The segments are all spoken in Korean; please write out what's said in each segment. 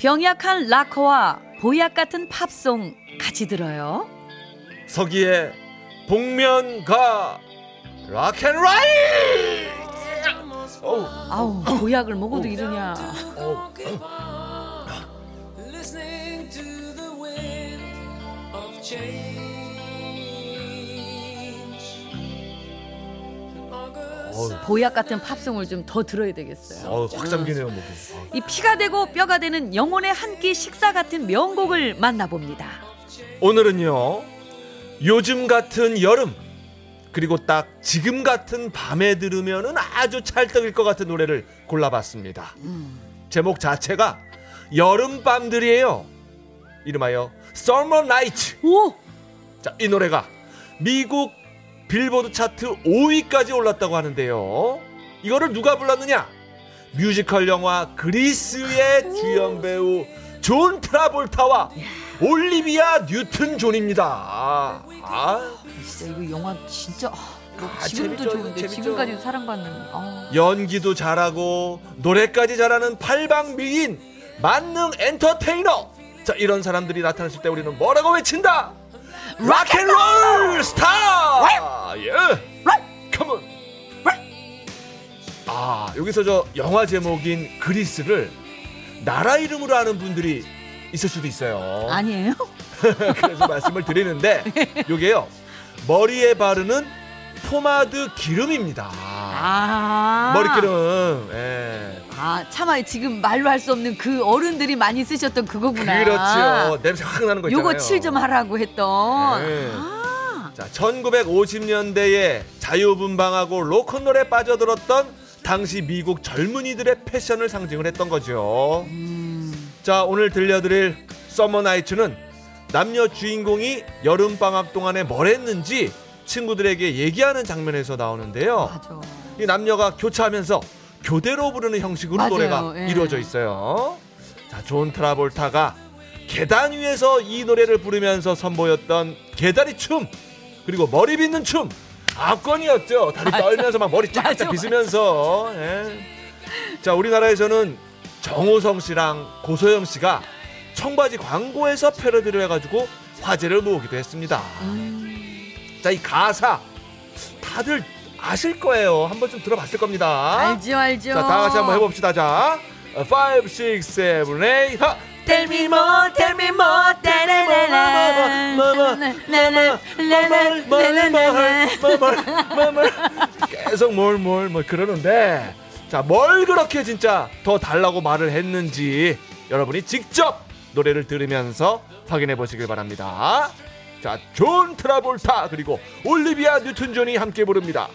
병약한 락커와 보약 같은 팝송 같이 들어요. 서기의 복면가 락앤라이 아우 보약을 먹어도 이러냐. 어우 listening to the wind of change. 보약 같은 팝송을 좀 더 들어야 되겠어요. 어우 확 잠기네요 목이 이 피가 되고 뼈가 되는 영혼의 한 끼 식사 같은 명곡을 만나봅니다. 오늘은요 요즘 같은 여름 그리고 딱 지금 같은 밤에 들으면은 아주 찰떡일 것 같은 노래를 골라봤습니다 제목 자체가 여름 밤들이에요 이름하여 Summer Night 오! 자, 이 노래가 미국 빌보드 차트 5위까지 올랐다고 하는데요. 이거를 누가 불렀느냐? 뮤지컬 영화 그리스의 주연 배우 존 트라볼타와 올리비아 뉴튼 존입니다. 아, 진짜 이거 영화 진짜 아, 뭐 아, 지금도 재밌죠, 좋은데 재밌죠. 지금까지도 사랑받는 아. 연기도 잘하고 노래까지 잘하는 팔방미인 만능 엔터테이너. 자, 이런 사람들이 나타났을 때 우리는 뭐라고 외친다? rock and roll 스타! 예. come on. 아, 여기서 저 영화 제목인 그리스를 나라 이름으로 아는 분들이 있을 수도 있어요. 아니에요? 그래서 말씀을 드리는데 요게요. 머리에 바르는 포마드 기름입니다. 아. 머리기름. 예. 아, 차마 지금 말로 할 수 없는 그 어른들이 많이 쓰셨던 그거구나. 그렇죠. 냄새 확 나는 거 있잖아요. 요거 칠 좀 하라고 했던. 네. 아. 자, 1950년대에 자유분방하고 로큰롤에 빠져들었던 당시 미국 젊은이들의 패션을 상징을 했던 거죠. 음. 자, 오늘 들려드릴 서머 나이츠는 남녀 주인공이 여름 방학 동안에 뭘 했는지 친구들에게 얘기하는 장면에서 나오는데요. 맞아. 이 남녀가 교차하면서 교대로 부르는 형식으로 맞아요. 노래가 예. 이루어져 있어요. 자, 존 트라볼타가 계단 위에서 이 노래를 부르면서 선보였던 개다리 춤 그리고 머리 빗는 춤 압권이었죠. 다리 떨면서 막 머리 맞아, 쫙쫙 빗으면서. 예. 자, 우리나라에서는 정우성 씨랑 고소영 씨가 청바지 광고에서 패러디를 해가지고 화제를 모으기도 했습니다. 음. 자, 이 가사 다들 아실 거예요. 한 번쯤 들어봤을 겁니다. 알죠, 알죠. 자, 다 같이 한번 해봅시다. 자, 5, 6, 7, 8, 하! Tell me more, tell me more, 따라라라. 뭘뭘뭘뭘뭘뭘뭘 계속 뭘뭘뭐 그러는데 자, 뭘 그렇게 진짜 더 달라고 말을 했는지 여러분이 직접 노래를 들으면서 확인해 보시길 바랍니다. 자, 존 트라볼타 그리고 올리비아 뉴튼 존이 함께 부릅니다.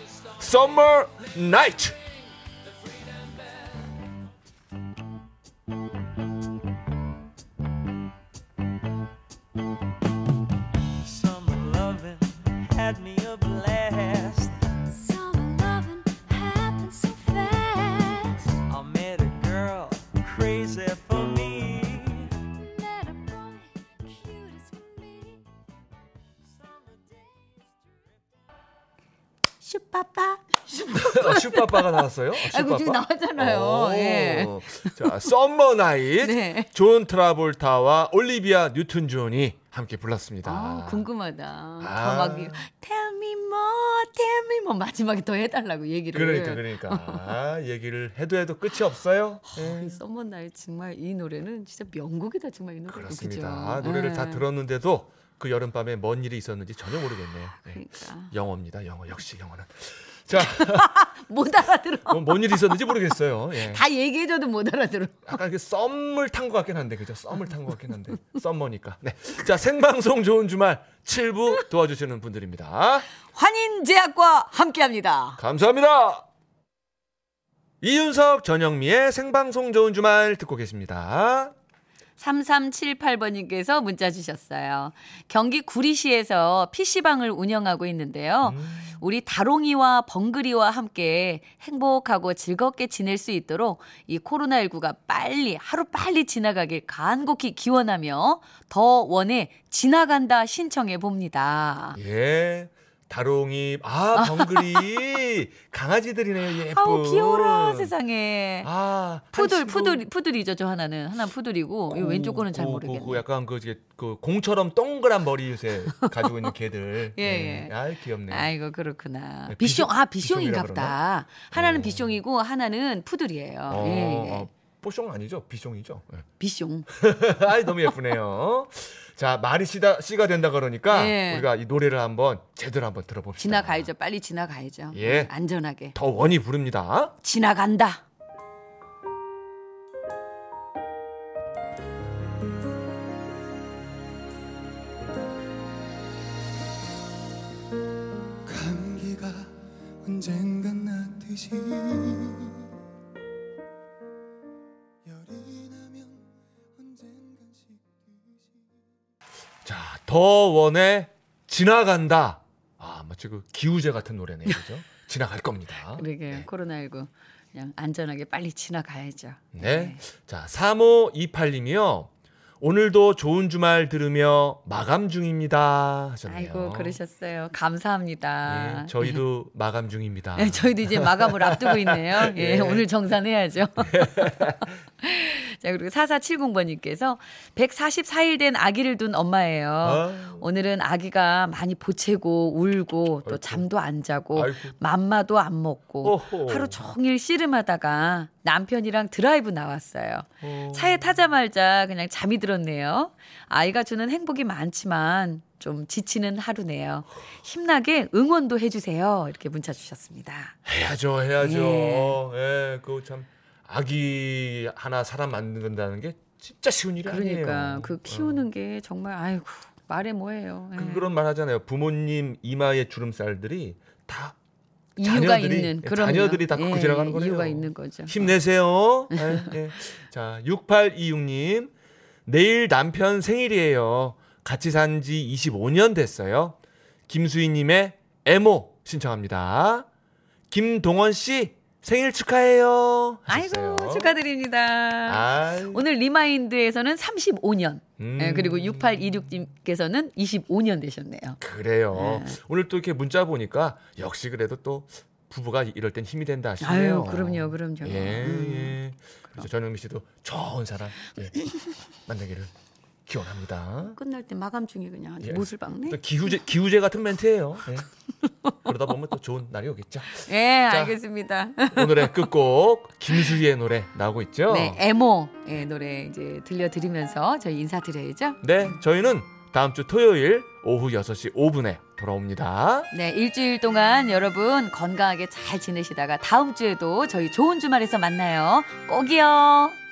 Summer Night. summer loving had me 슈빠빠. 아, 슈빠빠가 나왔어요? 아, 아이고, 지금 슈빠빠? 나왔잖아요. 오. 예. 자, Summer Night 네. 존 트라볼타와 올리비아 뉴튼 존이 함께 불렀습니다. 아, 궁금하다. 아. 더막 tell me more, tell me more 마지막에 더 해달라고 얘기를. 그러니까 그러니까 아, 얘기를 해도 해도 끝이 없어요. 예. 이 Summer Night 정말 이 노래는 진짜 명곡이다 정말 이 노래. 그렇습니다. 노래를 다 들었는데도 그 여름밤에 뭔 일이 있었는지 전혀 모르겠네요. 네. 그러니까. 영어입니다. 영어 역시 영어는. 자, 못 알아들어. 뭐, 뭔일 있었는지 모르겠어요. 예. 다 얘기해줘도 못 알아들어. 약간 그 썸을 탄 것 같긴 한데 그죠? 썸을 탄 것 같긴 한데 썸머니까. 네. 자 생방송 좋은 주말 7부 도와주시는 분들입니다. 환인제약과 함께합니다. 감사합니다. 이윤석 전영미의 생방송 좋은 주말 듣고 계십니다. 3378번님께서 문자 주셨어요. 경기 구리시에서 PC방을 운영하고 있는데요. 우리 다롱이와 벙그리와 함께 행복하고 즐겁게 지낼 수 있도록 이 코로나19가 빨리, 하루 빨리 지나가길 간곡히 기원하며 더 원에 지나간다 신청해 봅니다. 예. 다롱이 아 벙글이 강아지들이네요. 예쁜. 아우, 귀여워라 세상에. 아 푸들, 푸들, 푸들이죠, 저 하나는. 하나 푸들이고, 이 왼쪽 거는 잘 그, 모르겠네. 그, 그 약간 그, 그 공처럼 동그란 머리 요새 가지고 있는 개들. 예, 예. 아 귀엽네. 아이고 그렇구나. 네, 비숑 아 비숑- 비숑인가 비숑이라 보다. 하나는 어. 비숑이고 하나는 푸들이에요. 어, 예, 예. 어, 뽀숑 아니죠? 비숑이죠. 예. 비숑. 아이 너무 예쁘네요. 자 말이 씨다 씨가 된다 그러니까 예. 우리가 이 노래를 한번 제대로 한번 들어봅시다. 지나가야죠. 빨리 지나가야죠. 예. 안전하게. 더 원이 부릅니다. 지나간다. 감기가 언젠간 열이 더 원의 지나간다. 아, 마치 그 기우제 같은 노래네요. 그죠? 지나갈 겁니다. 그러게 네. 코로나19 그냥 안전하게 빨리 지나가야죠. 네. 자, 3528님이요. 오늘도 좋은 주말 들으며 마감 중입니다. 하셨네요. 아이고 그러셨어요. 감사합니다. 예, 저희도 마감 중입니다. 네, 저희도 이제 마감을 앞두고 있네요. 예, 예. 오늘 정산해야죠. 자, 그리고 4470번님께서 144일 된 아기를 둔 엄마예요. 아, 오늘은 아기가 많이 보채고 울고 또 아이고. 잠도 안 자고 아이고. 맘마도 안 먹고 오호. 하루 종일 씨름하다가 남편이랑 드라이브 나왔어요. 어. 차에 타자마자 그냥 잠이 들었네요. 아이가 주는 행복이 많지만 좀 지치는 하루네요. 힘나게 응원도 해주세요. 이렇게 문자 주셨습니다. 해야죠, 해야죠. 예. 예, 그거 참 아기 하나 사람 만든다는 게 진짜 쉬운 일이 아니에요. 그러니까 그 키우는 게 정말 아이고 말해 뭐해요. 예. 그, 그런 말 하잖아요. 부모님 이마에 주름살들이 다 이유가 자녀들이- 있는 예, 그런 자녀들이 다 갖고 지나가는 거네요. 이유가 있는 거죠. 힘내세요. 예, 예. 자, 6826님. 내일 남편 생일이에요. 같이 산 지 25년 됐어요. 김수희님의 에모 신청합니다. 김동원 씨 생일 축하해요. 하셨어요. 아이고 축하드립니다. 아이, 오늘 remind에서는 35년, 음. 예, 그리고 6826님께서는 25년 되셨네요. 그래요. 네. 오늘 또 이렇게 문자 보니까 역시 그래도 또 부부가 이럴 땐 힘이 된다 하시네요. 아유, 그럼요, 그럼요. 예, 음. 예. 그래서 전영미 씨도 좋은 사람 예, 만나기를 기원합니다. 끝날 때 마감 중에 그냥 예. 못을 박네. 또 기우제 기우제 같은 멘트예요. 예. 그러다 보면 또 좋은 날이 오겠죠. 예, 자. 알겠습니다. 오늘의 끝곡 김수희의 노래 나오고 있죠. 네, 에모 예, 노래 이제 들려드리면서 저희 인사드려야죠. 네, 저희는 다음 주 토요일 오후 6시 5분에 돌아옵니다. 네, 일주일 동안 여러분 건강하게 잘 지내시다가 다음 주에도 저희 좋은 주말에서 만나요. 꼭이요.